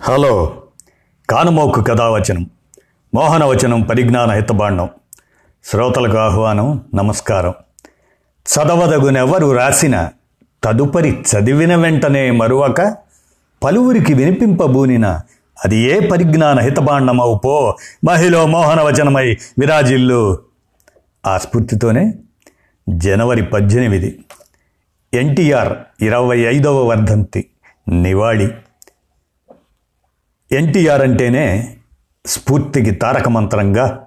Hello. కానమోకు కథావచనం. మోహనవచనం పరిజ్ఞాన హితబాండం శ్రోతలకు ఆహ్వానం నమస్కారం. చదవదగునెవరు రాసిన తదుపరి చదివిన వెంటనే మరువక పలువురికి వినిపింపబూనిన అది ఏ పరిజ్ఞాన హితబాండమవు పో మహిళ మోహనవచనమై విరాజిల్లు. ఆ స్ఫూర్తితోనే జనవరి పద్దెనిమిది. ఎన్టీఆర్ ఇరవై ఐదవ వర్ధంతి నివాళి. ఎన్టీఆర్ అంటేనే స్ఫూర్తికి తారక మంత్రంగా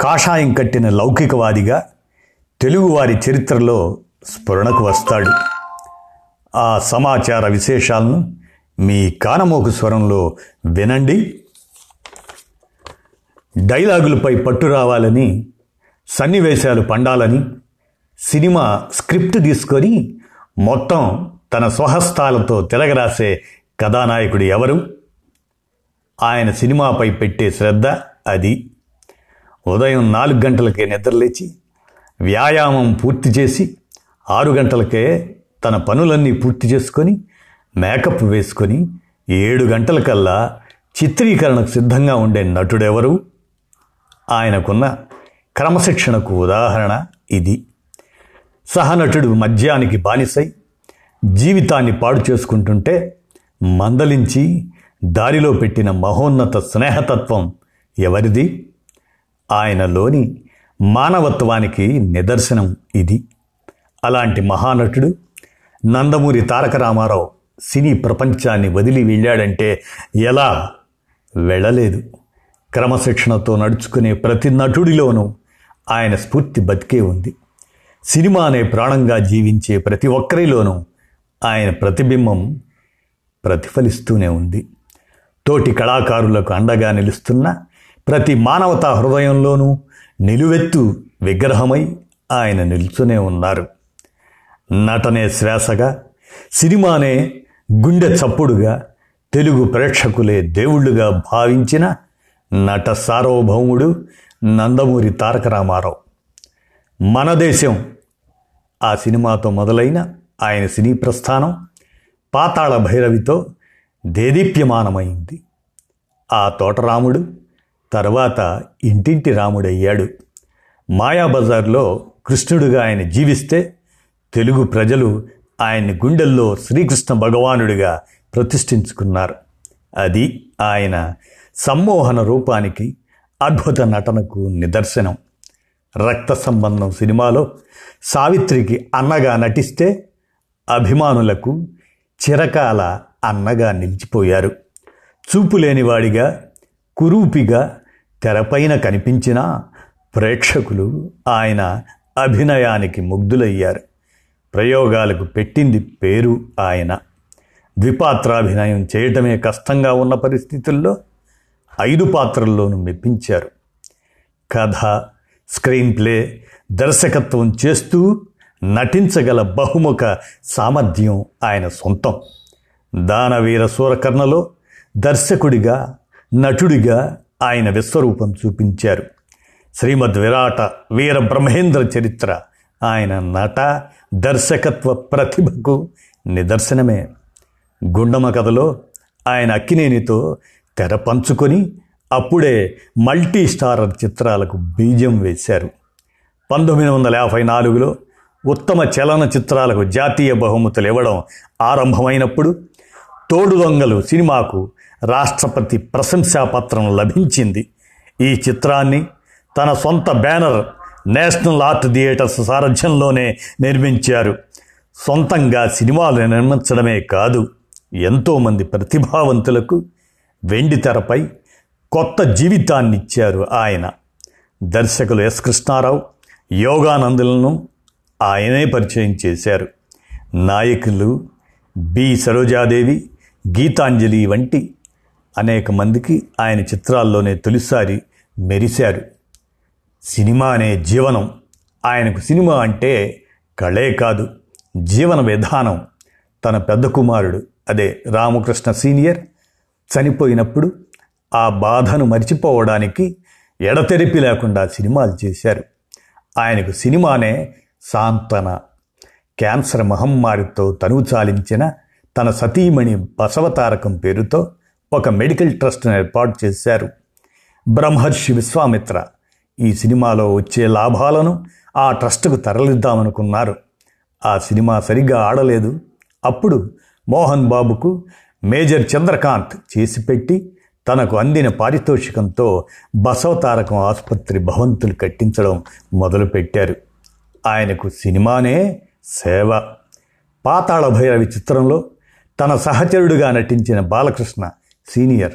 కాషాయం కట్టిన లౌకికవాదిగా తెలుగువారి చరిత్రలో స్ఫురణకు వస్తాడు. ఆ సమాచార విశేషాలను మీ కానమోకు స్వరంలో వినండి. డైలాగులపై పట్టు రావాలని సన్నివేశాలు పండాలని సినిమా స్క్రిప్ట్ తీసుకొని మొత్తం తన స్వహస్తాలతో తిరగరాసే కథానాయకుడు ఎవరు? ఆయన సినిమాపై పెట్టే శ్రద్ధ అది. ఉదయం నాలుగు గంటలకే నిద్రలేచి వ్యాయామం పూర్తి చేసి ఆరు గంటలకే తన పనులన్నీ పూర్తి చేసుకొని మేకప్ వేసుకొని ఏడు గంటలకల్లా చిత్రీకరణకు సిద్ధంగా ఉండే నటుడెవరు? ఆయనకున్న క్రమశిక్షణకు ఉదాహరణ ఇది. సహనటుడు మద్యానికి బానిసై జీవితాన్ని పాడు చేసుకుంటుంటే మందలించి దారిలో పెట్టిన మహోన్నత స్నేహతత్వం ఎవరిది? ఆయనలోని మానవత్వానికి నిదర్శనం ఇది. అలాంటి మహానటుడు నందమూరి తారక రామారావు సినీ ప్రపంచాన్ని వదిలి వెళ్ళాడంటే ఎలా? వెళ్ళలేదు. క్రమశిక్షణతో నడుచుకునే ప్రతి నటుడిలోనూ ఆయన స్ఫూర్తి బతికే ఉంది. సినిమా అనే ప్రాణంగా జీవించే ప్రతి ఒక్కరిలోనూ ఆయన ప్రతిబింబం ప్రతిఫలిస్తూనే ఉంది. తోటి కళాకారులకు అండగా నిలుస్తున్న ప్రతి మానవతా హృదయంలోనూ నిలువెత్తు విగ్రహమై ఆయన నిల్చునే ఉన్నారు. నటనే శ్వాసగా సినిమానే గుండె చప్పుడుగా తెలుగు ప్రేక్షకులే దేవుళ్ళుగా భావించిన నట సార్వభౌముడు నందమూరి తారక రామారావు. మన దేశం ఆ సినిమాతో మొదలైన ఆయన సినీ ప్రస్థానం పాతాళ భైరవితో దేదీప్యమానమైంది. ఆ తోటరాముడు తర్వాత ఇంటింటి రాముడయ్యాడు. మాయాబజార్లో కృష్ణుడుగా ఆయన జీవిస్తే తెలుగు ప్రజలు ఆయన్ని గుండెల్లో శ్రీకృష్ణ భగవానుడిగా ప్రతిష్ఠించుకున్నారు. అది ఆయన సమ్మోహన రూపానికి అద్భుత నటనకు నిదర్శనం. రక్త సంబంధం సినిమాలో సావిత్రికి అన్నగా నటిస్తే అభిమానులకు చిరకాల అన్నగా నిలిచిపోయారు. చూపులేనివాడిగా కురూపిగా తెరపైన కనిపించినా ప్రేక్షకులు ఆయన అభినయానికి ముగ్ధులయ్యారు. ప్రయోగాలకు పెట్టింది పేరు ఆయన. ద్విపాత్రాభినయం చేయటమే కష్టంగా ఉన్న పరిస్థితుల్లో ఐదు పాత్రల్లోనూ మెప్పించారు. కథ స్క్రీన్ ప్లే దర్శకత్వం చేస్తూ నటించగల బహుముఖ సామర్థ్యం ఆయన సొంతం. దానవీర సూరకర్ణలో దర్శకుడిగా నటుడిగా ఆయన విశ్వరూపం చూపించారు. శ్రీమద్ విరాట వీర బ్రహ్మేంద్ర చరిత్ర ఆయన నట దర్శకత్వ ప్రతిభకు నిదర్శనమే. గుండమ కథలో ఆయన అక్కినేనితో తెర పంచుకొని అప్పుడే మల్టీ స్టారర్ చిత్రాలకు బీజం వేశారు. పంతొమ్మిది వందల యాభై నాలుగులో ఉత్తమ చలనచిత్రాలకు జాతీయ బహుమతులు ఇవ్వడం ఆరంభమైనప్పుడు తోడు దొంగలు సినిమాకు రాష్ట్రపతి ప్రశంసాపత్రం లభించింది. ఈ చిత్రాన్ని తన సొంత బ్యానర్ నేషనల్ ఆర్ట్ థియేటర్స్ సారథ్యంలోనే నిర్మించారు. సొంతంగా సినిమాలు నిర్మించడమే కాదు ఎంతోమంది ప్రతిభావంతులకు వెండి తెరపై కొత్త జీవితాన్నిచ్చారు ఆయన. దర్శకులు ఎస్ కృష్ణారావు యోగానందులను ఆయనే పరిచయం చేశారు. నాయకులు బి. సరోజాదేవి గీతాంజలి వంటి అనేక మందికి ఆయన చిత్రాల్లోనే తొలిసారి మెరిశారు. సినిమా అనే జీవనం ఆయనకు సినిమా అంటే కళే కాదు జీవన విధానం. తన పెద్ద కుమారుడు అదే రామకృష్ణ సీనియర్ చనిపోయినప్పుడు ఆ బాధను మరిచిపోవడానికి ఎడతెరిపి లేకుండా సినిమాలు చేశారు. ఆయనకు సినిమానే సాంతన. క్యాన్సర్ మహమ్మారితో తనువు చాలించిన తన సతీమణి బసవతారకం పేరుతో ఒక మెడికల్ ట్రస్ట్ను ఏర్పాటు చేశారు. బ్రహ్మర్షి విశ్వామిత్ర ఈ సినిమాలో వచ్చే లాభాలను ఆ ట్రస్టుకు తరలిద్దామనుకున్నారు. ఆ సినిమా సరిగ్గా ఆడలేదు. అప్పుడు మోహన్ బాబుకు మేజర్ చంద్రకాంత్ చేసిపెట్టి తనకు అందిన పారితోషికంతో బసవతారకం ఆసుపత్రి భవంతులు కట్టించడం మొదలుపెట్టారు. ఆయనకు సినిమానే సేవ. పాతాళ భైరవి చిత్రంలో తన సహచరుడుగా నటించిన బాలకృష్ణ సీనియర్.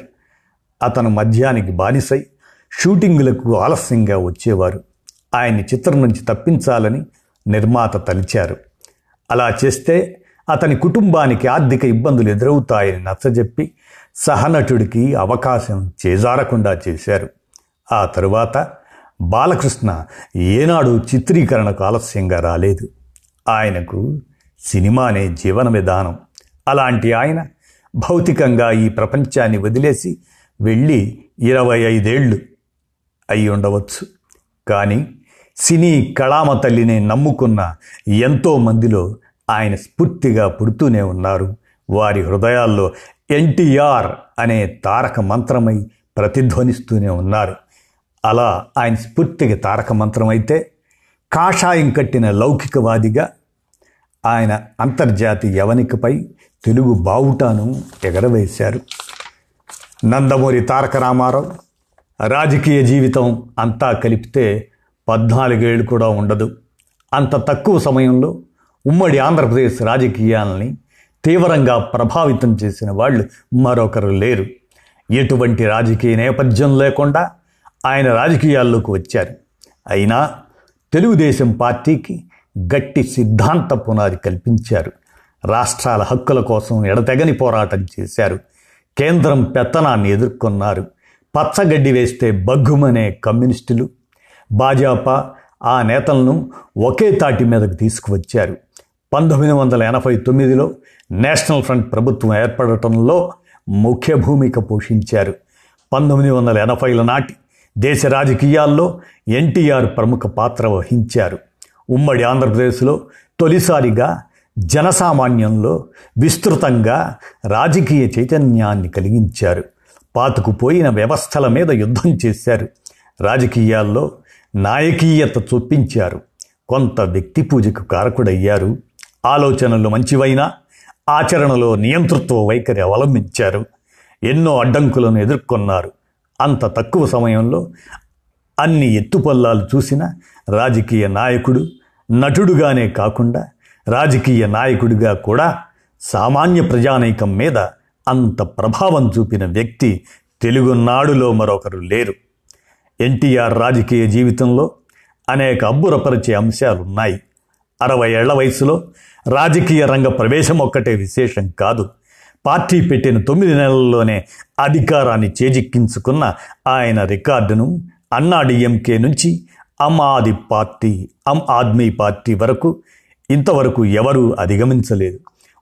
అతను మద్యానికి బానిసై షూటింగులకు ఆలస్యంగా వచ్చేవారు. ఆయన్ని చిత్రం నుంచి తప్పించాలని నిర్మాత తలిచారు. అలా చేస్తే అతని కుటుంబానికి ఆర్థిక ఇబ్బందులు ఎదురవుతాయని నచ్చజెప్పి సహనటుడికి అవకాశం చేజారకుండా చేశారు. ఆ తరువాత బాలకృష్ణ ఏనాడు చిత్రీకరణకు ఆలస్యంగా రాలేదు. ఆయనకు సినిమానే జీవన విధానం. అలాంటి ఆయన భౌతికంగా ఈ ప్రపంచాన్ని వదిలేసి వెళ్ళి ఇరవై ఐదేళ్ళు అయి ఉండవచ్చు. కానీ సినీ కళామ తల్లిని నమ్ముకున్న ఎంతో మందిలో ఆయన స్ఫూర్తిగా పుడుతూనే ఉన్నారు. వారి హృదయాల్లో ఎన్టీఆర్ అనే తారక మంత్రమై ప్రతిధ్వనిస్తూనే ఉన్నారు. అలా ఆయన స్ఫూర్తికి తారక మంత్రమైతే కాషాయం కట్టిన లౌకికవాదిగా ఆయన అంతర్జాతీయ యవనికపై తెలుగు బావుటాను ఎగరవేశారు. నందమూరి తారక రామారావు రాజకీయ జీవితం అంతా కలిపితే పద్నాలుగేళ్ళు కూడా ఉండదు. అంత తక్కువ సమయంలో ఉమ్మడి ఆంధ్రప్రదేశ్ రాజకీయాలని తీవ్రంగా ప్రభావితం చేసిన వాళ్ళు మరొకరు లేరు. ఎటువంటి రాజకీయ నేపథ్యం లేకుండా ఆయన రాజకీయాల్లోకి వచ్చారు. అయినా తెలుగుదేశం పార్టీకి గట్టి సిద్ధాంత పునాది కల్పించారు. రాష్ట్రాల హక్కుల కోసం ఎడతెగని పోరాటం చేశారు. కేంద్రం పెత్తనాన్ని ఎదుర్కొన్నారు. పచ్చగడ్డి వేస్తే బగ్గుమనే కమ్యూనిస్టులు. భాజపా ఆ నేతలను ఒకే తాటి మీదకు తీసుకువచ్చారు. పంతొమ్మిది వందల ఎనభై తొమ్మిదిలో నేషనల్ ఫ్రంట్ ప్రభుత్వం ఏర్పడటంలో ముఖ్య భూమిక పోషించారు. పంతొమ్మిది వందల ఎనభైల నాటి దేశ రాజకీయాల్లో ఎన్టీఆర్ ప్రముఖ పాత్ర వహించారు. ఉమ్మడి ఆంధ్రప్రదేశ్లో తొలిసారిగా జనసామాన్యంలో విస్తృతంగా రాజకీయ చైతన్యాన్ని కలిగించారు. పాతుకుపోయిన వ్యవస్థల మీద యుద్ధం చేశారు. రాజకీయాల్లో నాయకీయత చూపించారు. కొంత వ్యక్తి పూజకు కారకుడయ్యారు. ఆలోచనలు మంచివైనా ఆచరణలో నియంతృత్వ వైఖరి అవలంబించారు. ఎన్నో అడ్డంకులను ఎదుర్కొన్నారు. అంత తక్కువ సమయంలో అన్ని ఎత్తుపల్లాలు చూసిన రాజకీయ నాయకుడు నటుడుగానే కాకుండా రాజకీయ నాయకుడిగా కూడా సామాన్య ప్రజానైకం మీద అంత ప్రభావం చూపిన వ్యక్తి తెలుగునాడులో మరొకరు లేరు. ఎన్టీఆర్ రాజకీయ జీవితంలో అనేక అబ్బురపరిచే అంశాలున్నాయి. అరవై ఏళ్ళ వయసులో రాజకీయ రంగ ప్రవేశం ఒక్కటే విశేషం కాదు. పార్టీ పెట్టిన తొమ్మిది నెలల్లోనే అధికారాన్ని చేజిక్కించుకున్న ఆయన రికార్డును అన్నాడీఎంకే నుంచి అమ్ ఆది పార్టీ అమ్ ఆద్మీ పార్టీ వరకు ఇంతవరకు ఎవరూ అధిగమించలేదు.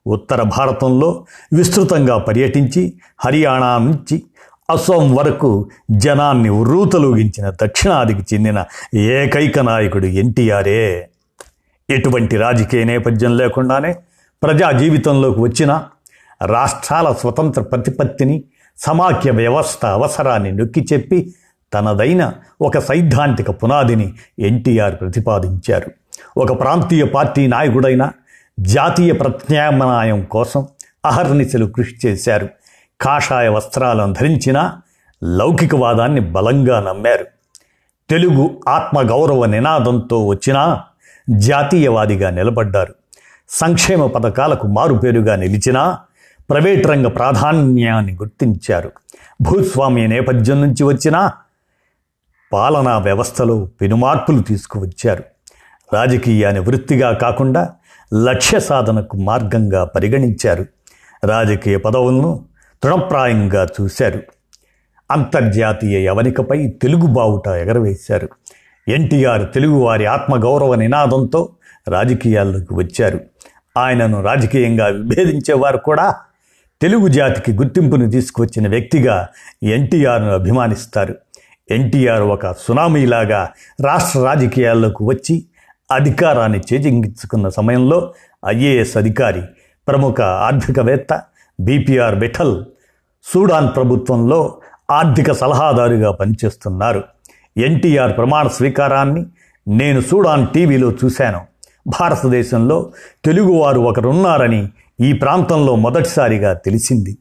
ఉత్తర భారతంలో విస్తృతంగా పర్యటించి హర్యానా నుంచి అసోం వరకు జనాన్ని ఉర్రూతలూగించిన దక్షిణాదికి చెందిన ఏకైక నాయకుడు ఎన్టీఆరే. ఎటువంటి రాజకీయ నేపథ్యం లేకుండానే ప్రజా జీవితంలోకి వచ్చిన రాష్ట్రాల స్వతంత్ర ప్రతిపత్తిని సమాఖ్య వ్యవస్థ అవసరాన్ని నొక్కి చెప్పి తనదైన ఒక సైద్ధాంతిక పునాదిని ఎన్టీఆర్ ప్రతిపాదించారు. ఒక ప్రాంతీయ పార్టీ నాయకుడైన జాతీయ ప్రత్యామ్నాయం కోసం అహర్నిశలు కృషి చేశారు. కాషాయ వస్త్రాలను ధరించిన లౌకికవాదాన్ని బలంగా నమ్మారు. తెలుగు ఆత్మగౌరవ నినాదంతో వచ్చినా జాతీయవాదిగా నిలబడ్డారు. సంక్షేమ పథకాలకు మారుపేరుగా నిలిచినా ప్రైవేట్ రంగ ప్రాధాన్యాన్ని గుర్తించారు. భూస్వామ్య నేపథ్యం నుంచి వచ్చిన పాలనా వ్యవస్థలో పెనుమార్పులు తీసుకువచ్చారు. రాజకీయాన్ని వృత్తిగా కాకుండా లక్ష్య సాధనకు మార్గంగా పరిగణించారు. రాజకీయ పదవులను తృణప్రాయంగా చూశారు. అంతర్జాతీయ యవనికపై తెలుగు బావుట ఎగరవేశారు. ఎన్టీఆర్ తెలుగువారి ఆత్మగౌరవ నినాదంతో రాజకీయాల్లోకి వచ్చారు. ఆయనను రాజకీయంగా విభేదించేవారు కూడా తెలుగు జాతికి గుర్తింపును తీసుకువచ్చిన వ్యక్తిగా ఎన్టీఆర్ను అభిమానిస్తారు. ఎన్టీఆర్ ఒక సునామీలాగా రాష్ట్ర రాజకీయాల్లోకి వచ్చి అధికారాన్ని చేజించుకున్న సమయంలో ఐఏఎస్ అధికారి ప్రముఖ ఆర్థికవేత్త బీపీఆర్ బిఠల్ సూడాన్ ప్రభుత్వంలో ఆర్థిక సలహాదారుగా పనిచేస్తున్నారు. ఎన్టీఆర్ ప్రమాణ స్వీకారాన్ని నేను సూడాన్ టీవీలో చూశాను. భారతదేశంలో తెలుగువారు ఒకరున్నారని ఈ ప్రాంతంలో మొదటిసారిగా తెలిసింది.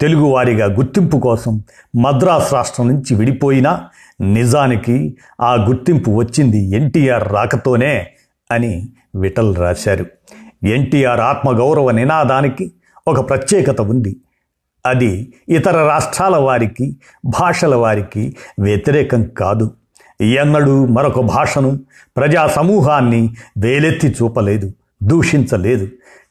తెలుగువారిగా గుర్తింపు కోసం మద్రాస్ రాష్ట్రం నుంచి విడిపోయినా నిజానికి ఆ గుర్తింపు వచ్చింది ఎన్టీఆర్ రాకతోనే అని విఠల్ రాశారు. ఎన్టీఆర్ ఆత్మగౌరవ నినాదానికి ఒక ప్రత్యేకత ఉంది. అది ఇతర రాష్ట్రాల వారికి భాషల వారికి వ్యతిరేకం కాదు. ఎన్నడూ మరొక భాషను ప్రజా సమూహాన్ని వేలెత్తి చూపలేదు దూషించలేదు.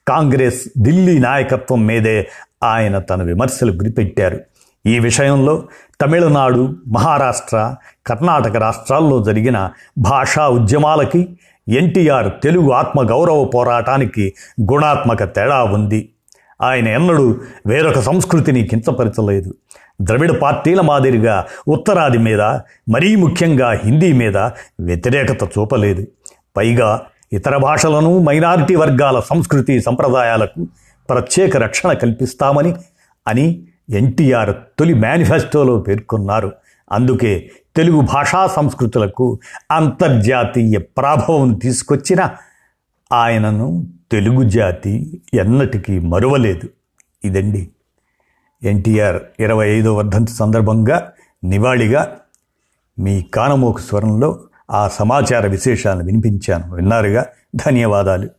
కాంగ్రెస్ ఢిల్లీ నాయకత్వం మీదే ఆయన తన విమర్శలు గురిపెట్టారు. ఈ విషయంలో తమిళనాడు మహారాష్ట్ర కర్ణాటక రాష్ట్రాల్లో జరిగిన భాషా ఉద్యమాలకి ఎన్టీఆర్ తెలుగు ఆత్మగౌరవ పోరాటానికి గుణాత్మక తేడా ఉంది. ఆయన ఎన్నడూ వేరొక సంస్కృతిని కించపరచలేదు. ద్రవిడ పార్టీల మాదిరిగా ఉత్తరాది మీద మరీ ముఖ్యంగా హిందీ మీద వ్యతిరేకత చూపలేదు. పైగా ఇతర భాషలను మైనారిటీ వర్గాల సంస్కృతి సంప్రదాయాలకు ప్రత్యేక రక్షణ కల్పిస్తామని అని ఎన్టీఆర్ తొలి మేనిఫెస్టోలో పేర్కొన్నారు. అందుకే తెలుగు భాషా సంస్కృతులకు అంతర్జాతీయ ప్రాభవం తీసుకొచ్చిన ఆయనను తెలుగు జాతి ఎన్నటికీ మరువలేదు. ఇదండి ఎన్టీఆర్ ఇరవై ఐదో వర్ధంతి సందర్భంగా నివాళిగా మీ కానమోకు స్వరంలో ఆ సమాచార విశేషాలను వినిపించాను. విన్నారుగా? ధన్యవాదాలు.